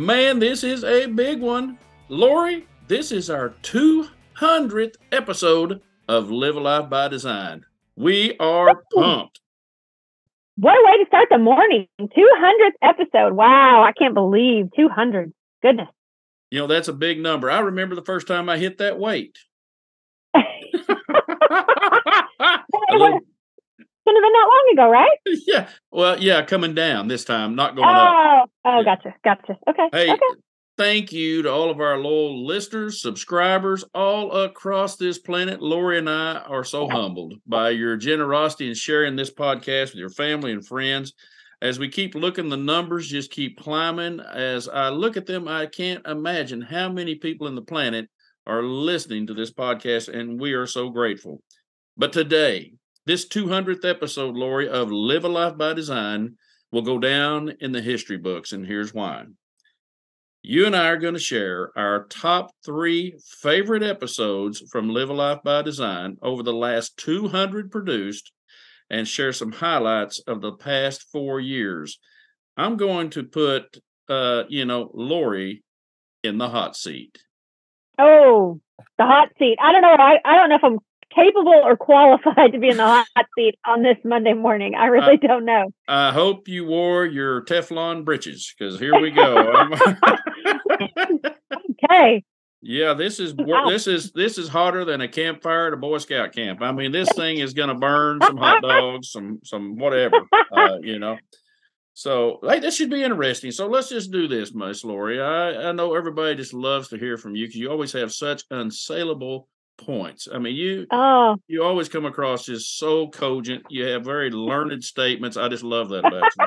Man, this is a big one. Lori, this is our 200th episode of Live a Life by Design. We are pumped. What a way to start the morning. 200th episode. Wow, I can't believe 200. Goodness. You know, that's a big number. I remember the first time I hit that weight. It was, couldn't have been that long ago, right? yeah. Well, yeah, coming down this time, not going oh, up. Oh, Yeah. gotcha. Gotcha. Okay. Hey, okay. thank you to all of our loyal listeners, subscribers all across this planet. Lori and I are so humbled by your generosity in sharing this podcast with your family and friends. As we keep looking, the numbers just keep climbing. As I look at them, I can't imagine how many people in the planet are listening to this podcast, and we are so grateful. But today, this 200th episode, Lori, of Live a Life by Design will go down in the history books, and here's why. You and I are going to share our top three favorite episodes from Live a Life by Design over the last 200 produced and share some highlights of the past four years. I'm going to put, uh, you know, Lori in the hot seat. Oh, the hot seat. I don't know. I, I don't know if I'm capable or qualified to be in the hot seat on this Monday morning. I really don't know. I hope you wore your Teflon breeches because here we go. Okay. Yeah, this is this is this is hotter than a campfire at a Boy Scout camp. I mean, this thing is going to burn some hot dogs, some some whatever, uh, you know. So, hey, this should be interesting. So let's just do this, Miss Lori. I I know everybody just loves to hear from you because you always have such unsaleable points. I mean, you Oh, you always come across just so cogent. You have very learned statements. I just love that about you.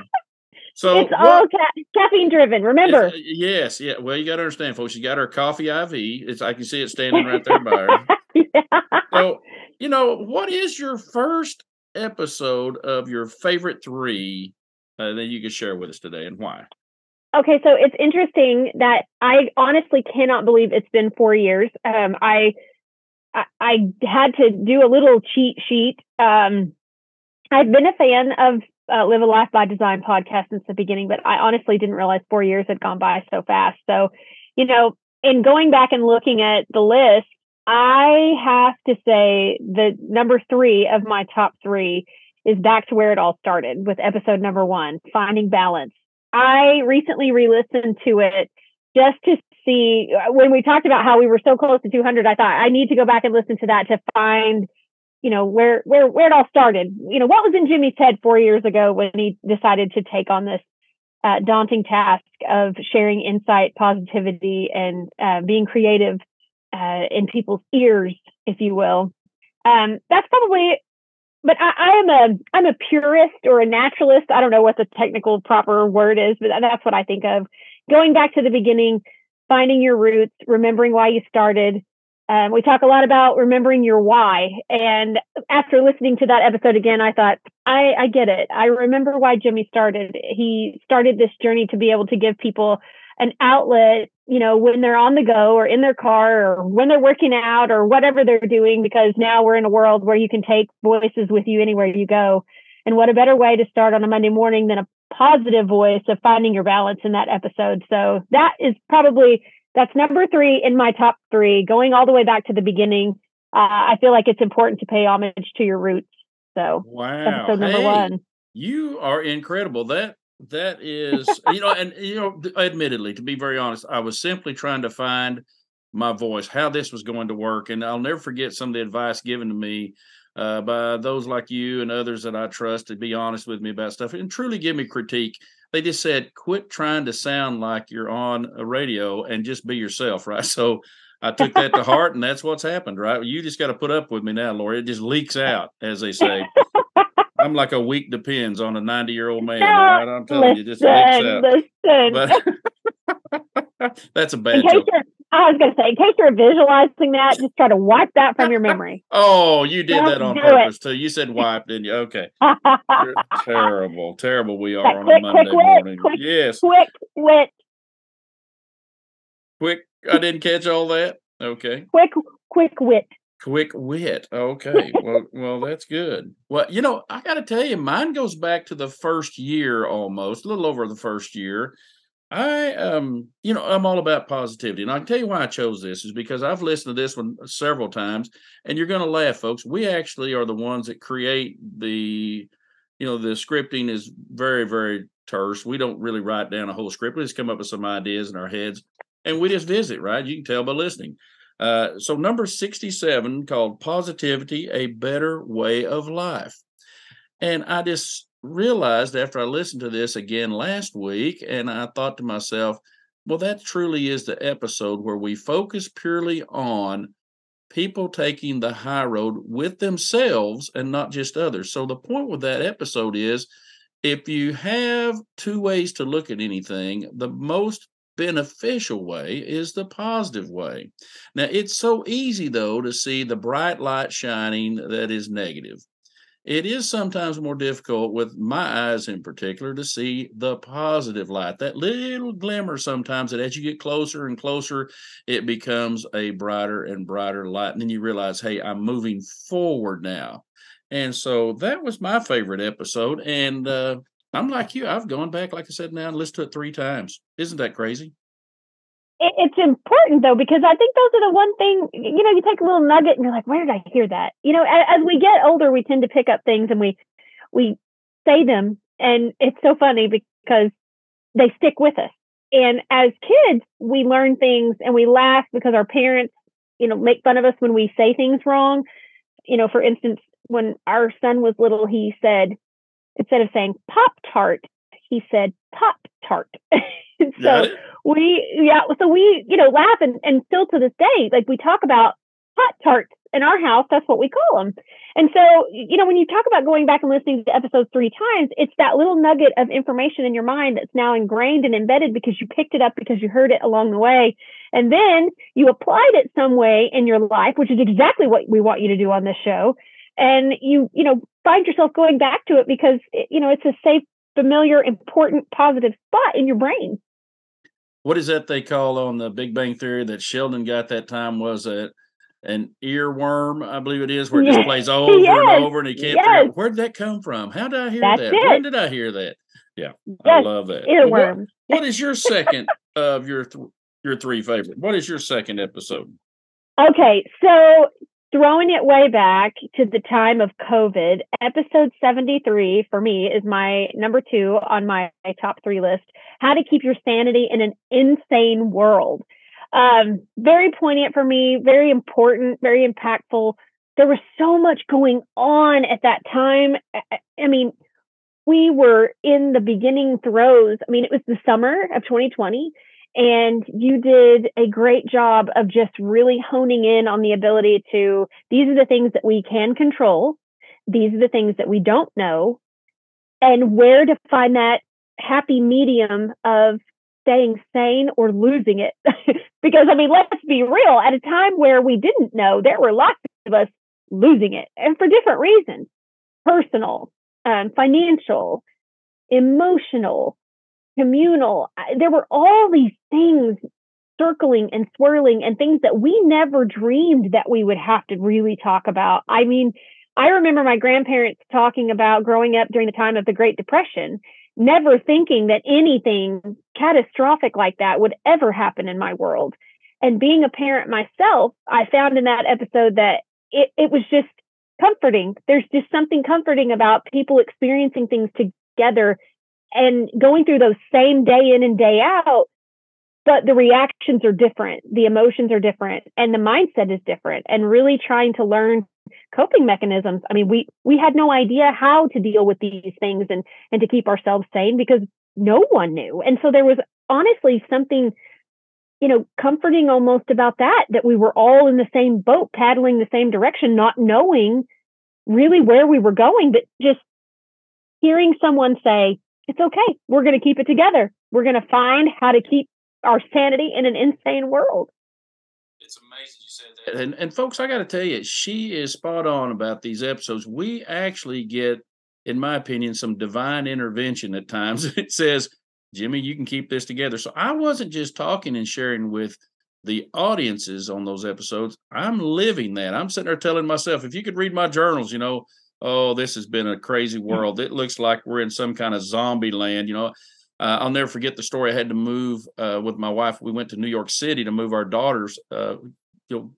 So it's what- all ca- caffeine driven. Remember, uh, yes, yeah. Well, you got to understand, folks. You got her coffee IV. It's I can see it standing right there by her. yeah. So, you know, what is your first episode of your favorite three uh, that you could share with us today, and why? Okay, so it's interesting that I honestly cannot believe it's been four years. Um, I, I had to do a little cheat sheet. Um, I've been a fan of uh, Live a Life by Design podcast since the beginning, but I honestly didn't realize four years had gone by so fast. So, you know, in going back and looking at the list, I have to say the number three of my top three is back to where it all started with episode number one, Finding Balance. I recently re-listened to it just to see when we talked about how we were so close to 200. I thought I need to go back and listen to that to find, you know, where where where it all started. You know, what was in Jimmy's head four years ago when he decided to take on this uh, daunting task of sharing insight, positivity, and uh, being creative uh, in people's ears, if you will. Um, that's probably but I, I am a I'm a purist or a naturalist. I don't know what the technical proper word is, but that's what I think of. Going back to the beginning, finding your roots, remembering why you started. Um, we talk a lot about remembering your why, and after listening to that episode again, I thought I, I get it. I remember why Jimmy started. He started this journey to be able to give people an outlet, you know, when they're on the go or in their car or when they're working out or whatever they're doing, because now we're in a world where you can take voices with you anywhere you go. And what a better way to start on a Monday morning than a positive voice of finding your balance in that episode. So that is probably that's number three in my top three, going all the way back to the beginning. Uh, I feel like it's important to pay homage to your roots. So Wow, episode number Hey, one. you are incredible. That that is, you know, and you know, admittedly, to be very honest, I was simply trying to find my voice, how this was going to work, and I'll never forget some of the advice given to me uh, by those like you and others that I trust to be honest with me about stuff and truly give me critique. They just said, "Quit trying to sound like you're on a radio and just be yourself." Right, so. I took that to heart, and that's what's happened, right? You just got to put up with me now, Lori. It just leaks out, as they say. I'm like a week depends on a 90 year old man. Right? I'm telling you, just leaks out. listen, listen. But that's a bad in joke. I was going to say, in case you're visualizing that, just try to wipe that from your memory. Oh, you did Don't that on purpose too. You said wipe, didn't you? Okay. Terrible, terrible. We are That on a Monday quick morning. quick- Yes, Quick wit, quick. I didn't catch all that. Okay. quick, quick wit. Quick wit. Okay. Well, well, that's good. Well, you know, I got to tell you, mine goes back to the first year almost, a little over the first year. I um, you know, I'm all about positivity. And I can tell you why I chose this is because I've listened to this one several times, and you're gonna laugh, folks. We actually are the ones that create the you know, the scripting is very, very terse. We don't really write down a whole script. We just come up with some ideas in our heads and we just visit, right? You can tell by listening. Uh, so number 67 called positivity a better way of life and i just realized after i listened to this again last week and i thought to myself well that truly is the episode where we focus purely on people taking the high road with themselves and not just others so the point with that episode is if you have two ways to look at anything the most beneficial way is the positive way. Now, it's so easy, though, to see the bright light shining that is negative. It is sometimes more difficult, with my eyes in particular, to see the positive light, that little glimmer sometimes that as you get closer and closer, it becomes a brighter and brighter light. And then you realize, hey, I'm moving forward now. And so that was my favorite episode. And uh, I'm like you. I've gone back, like I said, now and listened to it three times. Isn't that crazy? It's important though because I think those are the one thing you know. You take a little nugget and you're like, "Where did I hear that?" You know, as, as we get older, we tend to pick up things and we we say them, and it's so funny because they stick with us. And as kids, we learn things and we laugh because our parents, you know, make fun of us when we say things wrong. You know, for instance, when our son was little, he said, instead of saying Pop Tart, he said Pop Tart. so we, yeah, so we, you know, laugh and, and still to this day, like we talk about Pop Tarts in our house. That's what we call them. And so, you know, when you talk about going back and listening to episodes three times, it's that little nugget of information in your mind that's now ingrained and embedded because you picked it up because you heard it along the way. And then you applied it some way in your life, which is exactly what we want you to do on this show and you you know find yourself going back to it because eh, you know it's a safe familiar important positive spot in your brain. What is that they call on the big bang theory that sheldon got that time? Was it an earworm i believe it is where it yes. just plays over yes. and over and he can't yes. figure out where did that come from? How did i hear That's that? It. when did i hear that? Yeah i love that. Earworm what, what is your second of your th- your three favorite what is your second episode? Okay so throwing it way back to the time of COVID, episode 73 for me is my number two on my, top three list. How to keep your sanity in an insane world. Um, very poignant for me, very important, very impactful. There was so much going on at that time. I mean, we were in the beginning throes. I mean, it was the summer of 2020 and you did a great job of just really honing in on the ability to these are the things that we can control. These are the things that we don't know. And where to find that happy medium of staying sane or losing it. Because i mean let's be real at a time where we didn't know there were lots of us losing it and for different reasons. Personal um, financial emotional communal. There were all these things circling and swirling and things that we never dreamed that we would have to really talk about. I mean, I remember my grandparents talking about growing up during the time of the Great Depression, never thinking that anything catastrophic like that would ever happen in my world. And being a parent myself, I found in that episode that it, it was just comforting. There's just something comforting about people experiencing things together and going through those same day in and day out but the reactions are different the emotions are different and the mindset is different and really trying to learn coping mechanisms. I mean we we had no idea how to deal with these things and and to keep ourselves sane because no one knew. And so there was honestly something you know comforting almost about that that we were all in the same boat paddling the same direction not knowing really where we were going but just hearing someone say it's okay. We're going to keep it together. We're going to find how to keep our sanity in an insane world. It's amazing you said that. And, and folks, I got to tell you, she is spot on about these episodes. We actually get, in my opinion, some divine intervention at times. It says, Jimmy, you can keep this together. So I wasn't just talking and sharing with the audiences on those episodes. I'm living that. I'm sitting there telling myself, if you could read my journals, you know, oh, this has been a crazy world. It looks like we're in some kind of zombie land. You know, Uh, I'll never forget the story. I had to move uh, with my wife. We went to New York City to move our daughter's uh, you know,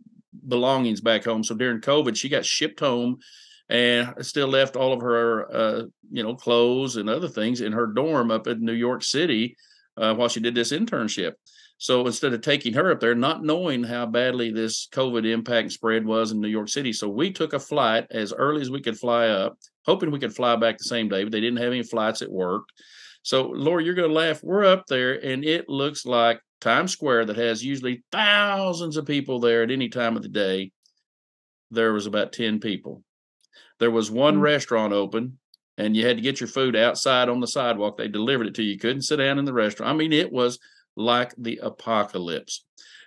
belongings back home. So during COVID, she got shipped home and still left all of her uh, you know clothes and other things in her dorm up in New York City uh, while she did this internship. So instead of taking her up there, not knowing how badly this COVID impact spread was in New York City, so we took a flight as early as we could fly up, hoping we could fly back the same day, but they didn't have any flights that worked. So, Laura, you're going to laugh. We're up there, and it looks like Times Square that has usually thousands of people there at any time of the day. There was about 10 people. There was one mm-hmm. restaurant open, and you had to get your food outside on the sidewalk. They delivered it to you. You couldn't sit down in the restaurant. I mean, it was like the apocalypse.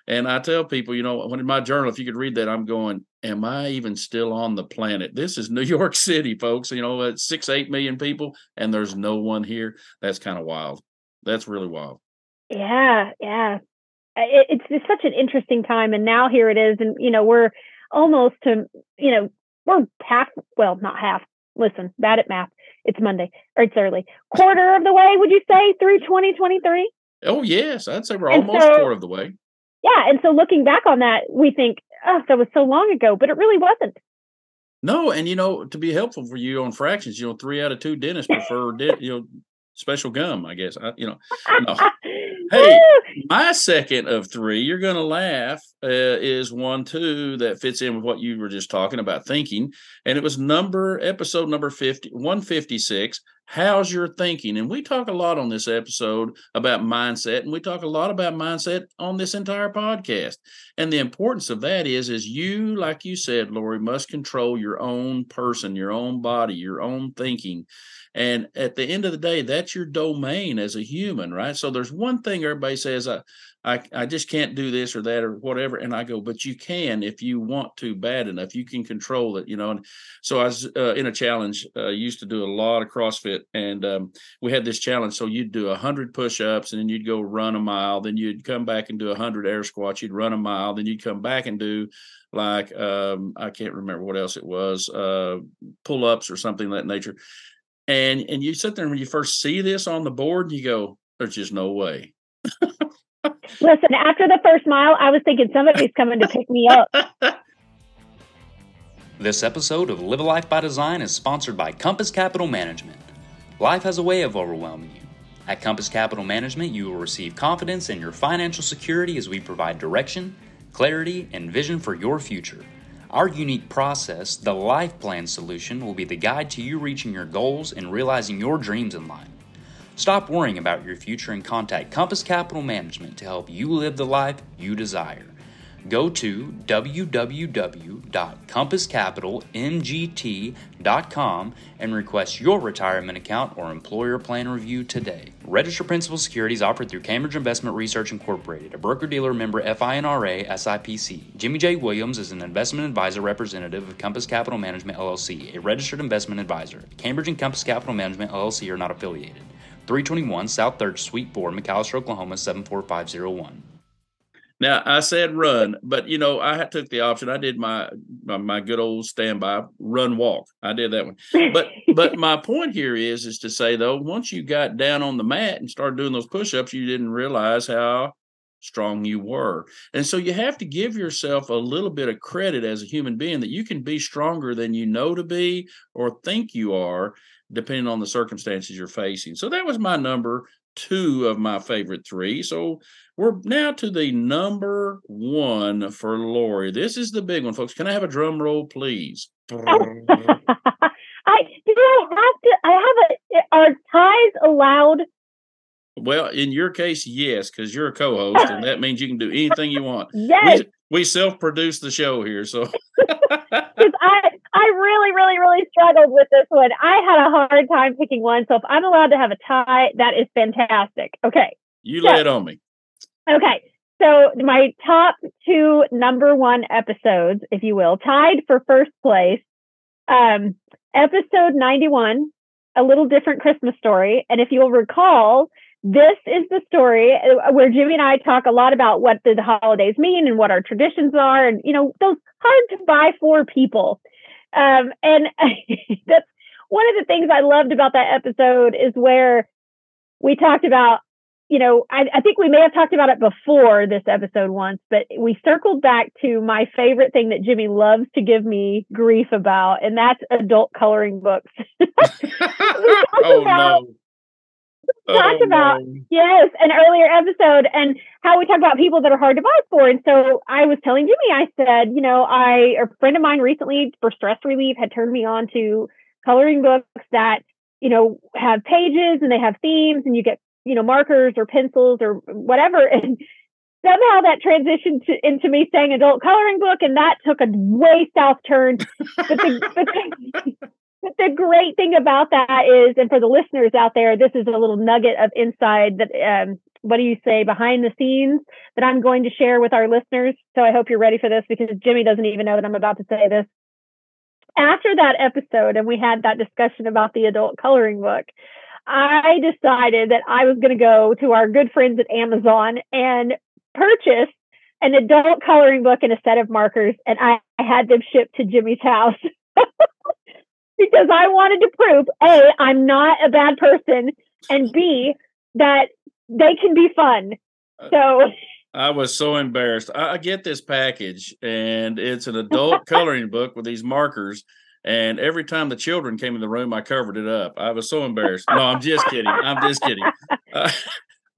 And I tell people, you know, when in my journal, if you could read that, I'm going, am I even still on the planet? This is New York City, folks. You know, it's six, eight million people, and there's no one here. That's kind of wild. That's really wild. Yeah, yeah. It, it's just such an interesting time. And now here it is. And, you know, we're almost to, you know, we're half, well, not half. Listen, bad at math. It's Monday or it's early. Quarter of the way, would you say, through 2023? Oh, yes. I'd say we're and almost so, quarter of the way. Yeah. And so looking back on that, we think, oh, that was so long ago, but it really wasn't. No, and you know, to be helpful for you on fractions, you know, three out of two dentists prefer, you know, special gum. I guess I, you know. No. hey, my second of three, you're going to laugh, uh, is one too that fits in with what you were just talking about thinking, and it was number episode number 50, 156 How's your thinking? And we talk a lot on this episode about mindset, and we talk a lot about mindset on this entire podcast. And the importance of that is, is you, like you said, Lori, must control your own person, your own body, your own thinking. And at the end of the day, that's your domain as a human, right? So there's one thing everybody says, I, I, I just can't do this or that or whatever. And I go, but you can if you want to bad enough. You can control it, you know. And so I was uh, in a challenge. Uh, used to do a lot of CrossFit, and um, we had this challenge. So you'd do a hundred push-ups, and then you'd go run a mile. Then you'd come back and do a hundred air squats. You'd run a mile. Then you'd come back and do like um, I can't remember what else it was, uh, pull-ups or something that nature. And and you sit there and when you first see this on the board, you go, "There's just no way." Listen, after the first mile, I was thinking somebody's coming to pick me up. This episode of Live a Life by Design is sponsored by Compass Capital Management. Life has a way of overwhelming you. At Compass Capital Management, you will receive confidence in your financial security as we provide direction, clarity, and vision for your future. Our unique process, the Life Plan Solution, will be the guide to you reaching your goals and realizing your dreams in life. Stop worrying about your future and contact Compass Capital Management to help you live the life you desire. Go to www.compasscapitalmgt.com and request your retirement account or employer plan review today. Register Principal Securities offered through Cambridge Investment Research Incorporated, a broker dealer member FINRA SIPC. Jimmy J. Williams is an investment advisor representative of Compass Capital Management LLC, a registered investment advisor. Cambridge and Compass Capital Management LLC are not affiliated. 321 South 3rd, Suite 4, McAlester, Oklahoma 74501. Now I said run, but you know I took the option. I did my, my my, good old standby run walk. I did that one. But but my point here is is to say though, once you got down on the mat and started doing those push-ups, you didn't realize how strong you were. And so you have to give yourself a little bit of credit as a human being that you can be stronger than you know to be or think you are depending on the circumstances you're facing. So that was my number two of my favorite three. So we're now to the number one for Lori. This is the big one, folks. Can I have a drum roll, please? Oh. I do I have to I have a are ties allowed? Well, in your case, yes, because you're a co-host, and that means you can do anything you want. yes. We, we self-produce the show here, so I I really, really, really struggled with this one. I had a hard time picking one. So if I'm allowed to have a tie, that is fantastic. Okay. You so, lay it on me. Okay. So my top two number one episodes, if you will, tied for first place. Um, episode 91, a little different Christmas story. And if you'll recall, this is the story uh, where Jimmy and I talk a lot about what the holidays mean and what our traditions are, and you know those hard to buy for people. Um, and that's one of the things I loved about that episode is where we talked about, you know, I, I think we may have talked about it before this episode once, but we circled back to my favorite thing that Jimmy loves to give me grief about, and that's adult coloring books. oh about- no. Oh, talked Oh, about no. Yes, an earlier episode, and how we talk about people that are hard to buy for. And so I was telling Jimmy, I said, you know, I a friend of mine recently for stress relief had turned me on to coloring books that you know have pages and they have themes, and you get you know markers or pencils or whatever. And somehow that transitioned to, into me saying adult coloring book, and that took a way south turn. But the, but the, but the great thing about that is, and for the listeners out there, this is a little nugget of inside that, um, what do you say, behind the scenes that I'm going to share with our listeners. So I hope you're ready for this because Jimmy doesn't even know that I'm about to say this. After that episode, and we had that discussion about the adult coloring book, I decided that I was going to go to our good friends at Amazon and purchase an adult coloring book and a set of markers, and I, I had them shipped to Jimmy's house. because I wanted to prove A, I'm not a bad person, and B, that they can be fun. So I was so embarrassed. I, I get this package, and it's an adult coloring book with these markers. And every time the children came in the room, I covered it up. I was so embarrassed. No, I'm just kidding. I'm just kidding. Uh,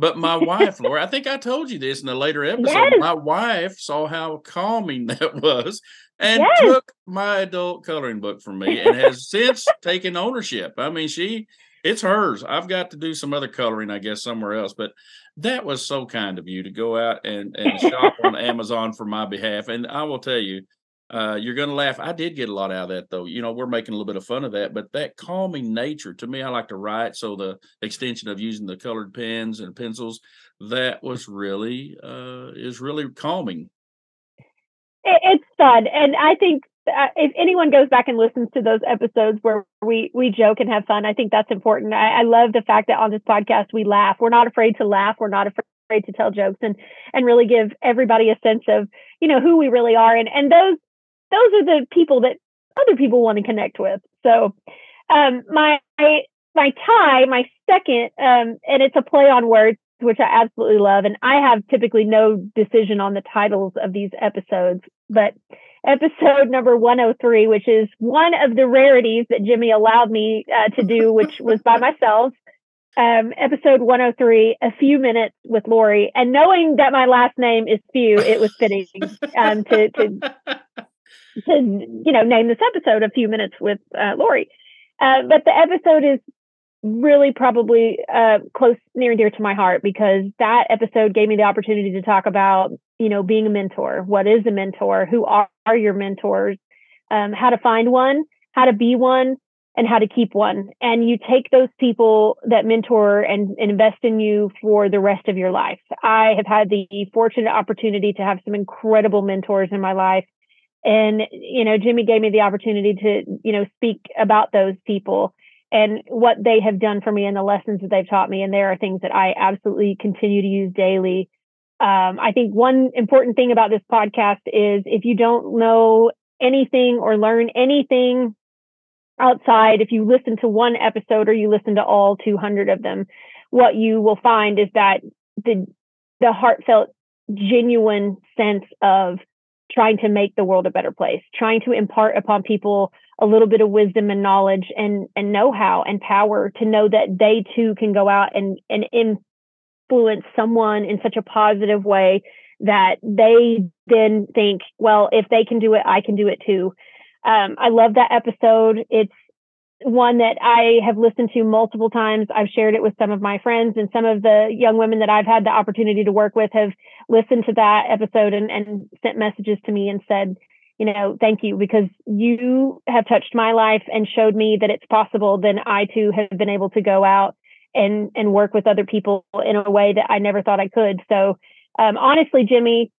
but my wife, Laura, I think I told you this in a later episode. Yes. My wife saw how calming that was and Yes. took my adult coloring book from me and has since taken ownership. I mean, she it's hers. I've got to do some other coloring, I guess, somewhere else. But that was so kind of you to go out and, and shop on Amazon for my behalf. And I will tell you, uh, you're going to laugh. I did get a lot out of that, though. You know, we're making a little bit of fun of that, but that calming nature to me, I like to write. So the extension of using the colored pens and pencils, that was really uh, is really calming. it's fun, and I think uh, if anyone goes back and listens to those episodes where we we joke and have fun, I think that's important. I, I love the fact that on this podcast we laugh. We're not afraid to laugh. We're not afraid to tell jokes, and and really give everybody a sense of you know who we really are, and and those those are the people that other people want to connect with. So, um, my my tie, my second, um, and it's a play on words, which I absolutely love. And I have typically no decision on the titles of these episodes, but episode number 103, which is one of the rarities that Jimmy allowed me uh, to do, which was by myself. Um, episode 103, a few minutes with Lori, and knowing that my last name is Few, it was fitting um, to, to to you know name this episode a few minutes with uh, Lori. Uh, but the episode is really probably uh, close near and dear to my heart because that episode gave me the opportunity to talk about you know being a mentor. What is a mentor? Who are, are your mentors? Um, how to find one, how to be one, and how to keep one. And you take those people that mentor and, and invest in you for the rest of your life. I have had the fortunate opportunity to have some incredible mentors in my life and you know jimmy gave me the opportunity to you know speak about those people and what they have done for me and the lessons that they've taught me. And there are things that i absolutely continue to use daily. Um, i think one important thing about this podcast is if you don't know anything or learn anything outside if you listen to one episode or you listen to all 200 of them what you will find is that the the heartfelt genuine sense of trying to make the world a better place, trying to impart upon people a little bit of wisdom and knowledge and and know-how and power to know that they too can go out and and influence someone in such a positive way that they then think, well, if they can do it, I can do it too. Um, I love that episode. It's one that I have listened to multiple times. I've shared it with some of my friends, and some of the young women that I've had the opportunity to work with have listened to that episode and, and sent messages to me and said, you know, thank you because you have touched my life and showed me that it's possible. Then I too have been able to go out and and work with other people in a way that I never thought I could. So, um, honestly, Jimmy,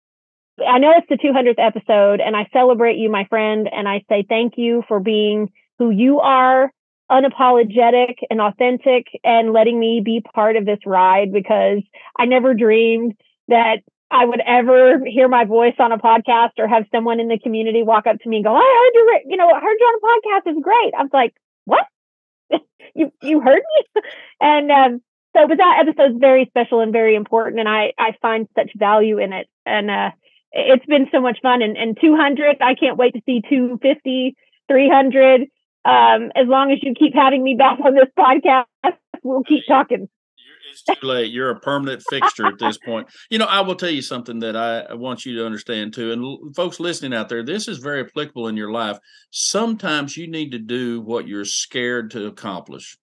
I know it's the 200th episode, and I celebrate you, my friend, and I say thank you for being who you are, unapologetic and authentic, and letting me be part of this ride because I never dreamed that I would ever hear my voice on a podcast or have someone in the community walk up to me and go, I heard you, you know, I heard you on a podcast. It's great. I was like, what? you, you heard me? and, um, so, but that episode's very special and very important, and I I find such value in it, and uh, it's been so much fun. And, and 200, I can't wait to see 250, 300. Um, as long as you keep having me back on this podcast, we'll keep talking. It's too late. You're a permanent fixture at this point. You know, I will tell you something that I want you to understand too. And folks listening out there, this is very applicable in your life. Sometimes you need to do what you're scared to accomplish.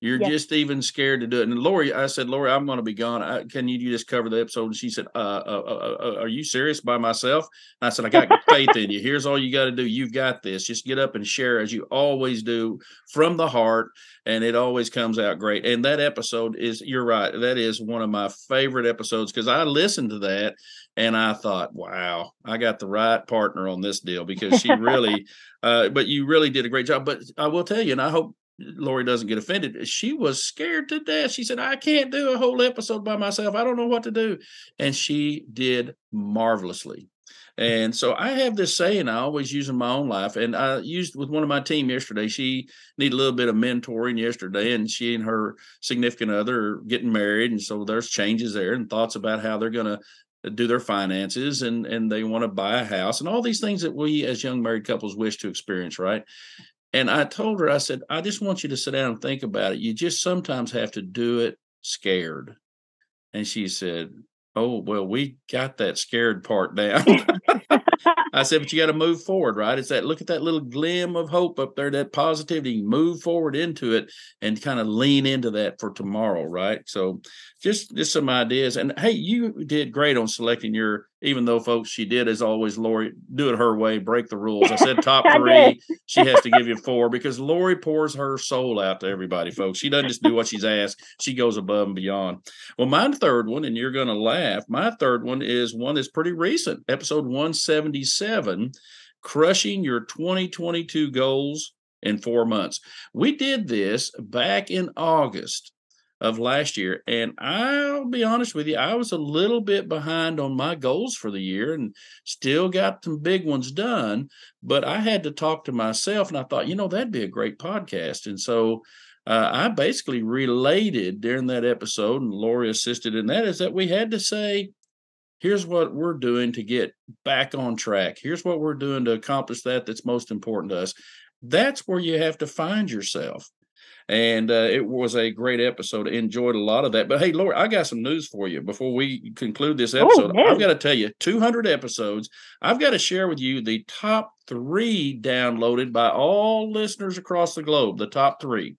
You're yes. just even scared to do it. And Lori, I said, Lori, I'm going to be gone. I, can you just cover the episode? And she said, uh, uh, uh, uh, Are you serious by myself? And I said, I got faith in you. Here's all you got to do. You've got this. Just get up and share as you always do from the heart. And it always comes out great. And that episode is, you're right. That is one of my favorite episodes because I listened to that and I thought, wow, I got the right partner on this deal because she really, uh, but you really did a great job. But I will tell you, and I hope Lori doesn't get offended. She was scared to death. She said, I can't do a whole episode by myself. I don't know what to do. And she did marvelously. And so I have this saying I always use in my own life. And I used with one of my team yesterday. She needed a little bit of mentoring yesterday, and she and her significant other are getting married. And so there's changes there and thoughts about how they're going to uh, do their finances and and they want to buy a house and all these things that we as young married couples wish to experience right and I told her, I said, I just want you to sit down and think about it. You just sometimes have to do it scared. And she said, Oh, well, we got that scared part down. I said, but you got to move forward, right? It's that look at that little glim of hope up there, that positivity, move forward into it and kind of lean into that for tomorrow, right? So just just some ideas. And hey, you did great on selecting your, even though folks, she did as always, Lori, do it her way, break the rules. I said top three. she has to give you four because Lori pours her soul out to everybody, folks. She doesn't just do what she's asked, she goes above and beyond. Well, my third one, and you're gonna laugh, my third one is one that's pretty recent, episode 177, crushing your 2022 goals in four months. We did this back in August of last year. And I'll be honest with you, I was a little bit behind on my goals for the year and still got some big ones done. But I had to talk to myself and I thought, you know, that'd be a great podcast. And so uh, I basically related during that episode, and Lori assisted in that, is that we had to say, here's what we're doing to get back on track. Here's what we're doing to accomplish that that's most important to us. That's where you have to find yourself and uh, it was a great episode. Enjoyed a lot of that. But hey, Lori, I got some news for you before we conclude this oh, episode. Oh, I've got to tell you, 200 episodes. I've got to share with you the top three downloaded by all listeners across the globe. The top three.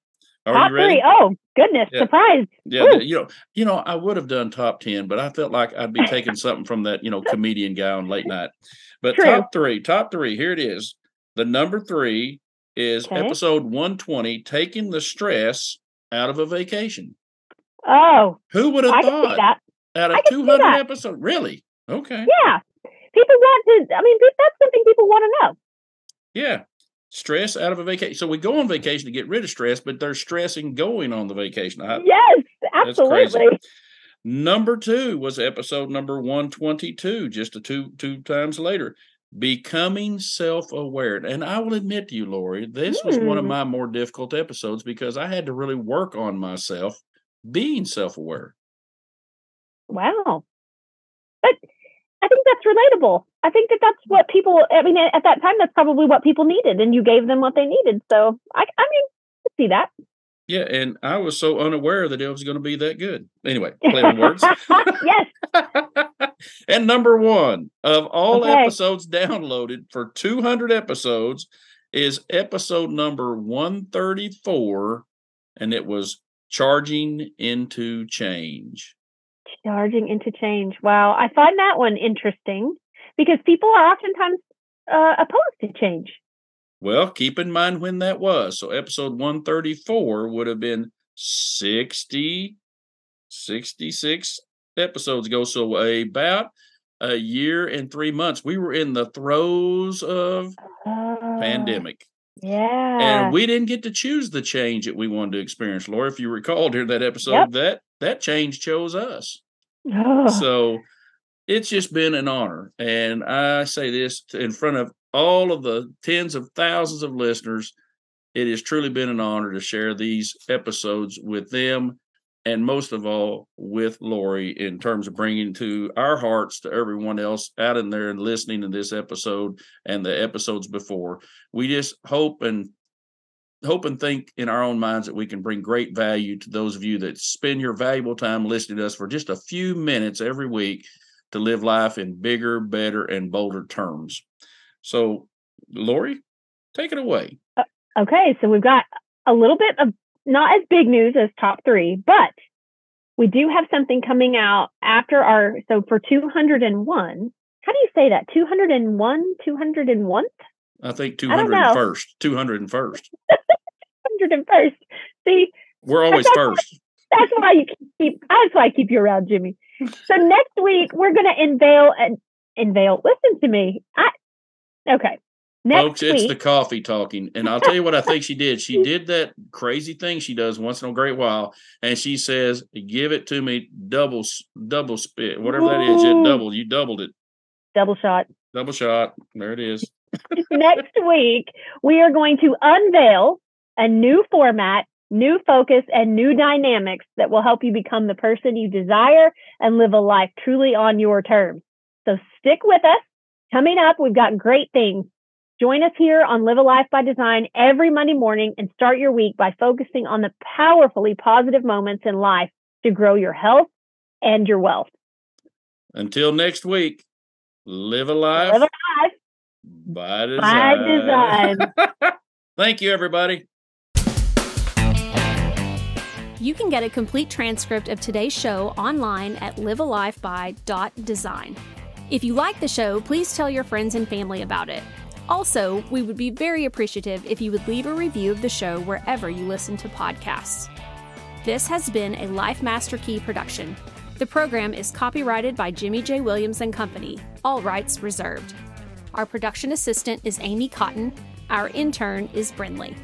Are top three. Oh goodness, yeah. surprise! Yeah, you know, you know, I would have done top ten, but I felt like I'd be taking something from that, you know, comedian guy on late night. But True. top three, top three. Here it is. The number three is okay. episode 120 taking the stress out of a vacation. Oh. Who would have I thought that. out of 200 episodes? Really? Okay. Yeah. People want to, I mean, that's something people want to know. Yeah. Stress out of a vacation. So we go on vacation to get rid of stress, but there's stressing going on the vacation. I, yes, absolutely. Number two was episode number 122, just a two two times later becoming self-aware and i will admit to you lori this mm. was one of hmm. my more difficult episodes because i had to really work on myself being self-aware wow but i think that's relatable i think that that's what people i mean at that time that's probably what people needed and you gave them what they needed so i i mean I see that yeah, and I was so unaware that it was going to be that good. Anyway, play on words. yes. and number one of all okay. episodes downloaded for 200 episodes is episode number 134, and it was Charging into Change. Charging into Change. Wow. I find that one interesting because people are oftentimes uh, opposed to change. Well, keep in mind when that was. So episode 134 would have been 60, 66 episodes ago. So about a year and three months. We were in the throes of uh, pandemic. Yeah. And we didn't get to choose the change that we wanted to experience. Laura, if you recall during that episode, yep. that that change chose us. Oh. So it's just been an honor. And I say this in front of all of the tens of thousands of listeners. It has truly been an honor to share these episodes with them and most of all with Lori in terms of bringing to our hearts to everyone else out in there and listening to this episode and the episodes before. We just hope and hope and think in our own minds that we can bring great value to those of you that spend your valuable time listening to us for just a few minutes every week to live life in bigger, better, and bolder terms. So, Lori, take it away. Uh, okay, so we've got a little bit of not as big news as top three, but we do have something coming out after our so for 201 how do you say that? 201 201 i think 201st 201st 201st see we're always that's first. why, that's why you keep that's why i keep you around jimmy. So next week we're going to unveil and unveil listen to me i okay Next Folks, week, it's the coffee talking. And I'll tell you what I think she did. She did that crazy thing she does once in a great while. And she says, Give it to me double, double spit, whatever that is. It doubled. You doubled it. Double shot. Double shot. There it is. Next week, we are going to unveil a new format, new focus, and new dynamics that will help you become the person you desire and live a life truly on your terms. So stick with us. Coming up, we've got great things Join us here on Live a Life by Design every Monday morning and start your week by focusing on the powerfully positive moments in life to grow your health and your wealth. Until next week, live a life, live a life by design. By design. Thank you, everybody. You can get a complete transcript of today's show online at livealifeby.design. If you like the show, please tell your friends and family about it. Also, we would be very appreciative if you would leave a review of the show wherever you listen to podcasts. This has been a Life Master Key production. The program is copyrighted by Jimmy J. Williams and Company, all rights reserved. Our production assistant is Amy Cotton. Our intern is Brinley.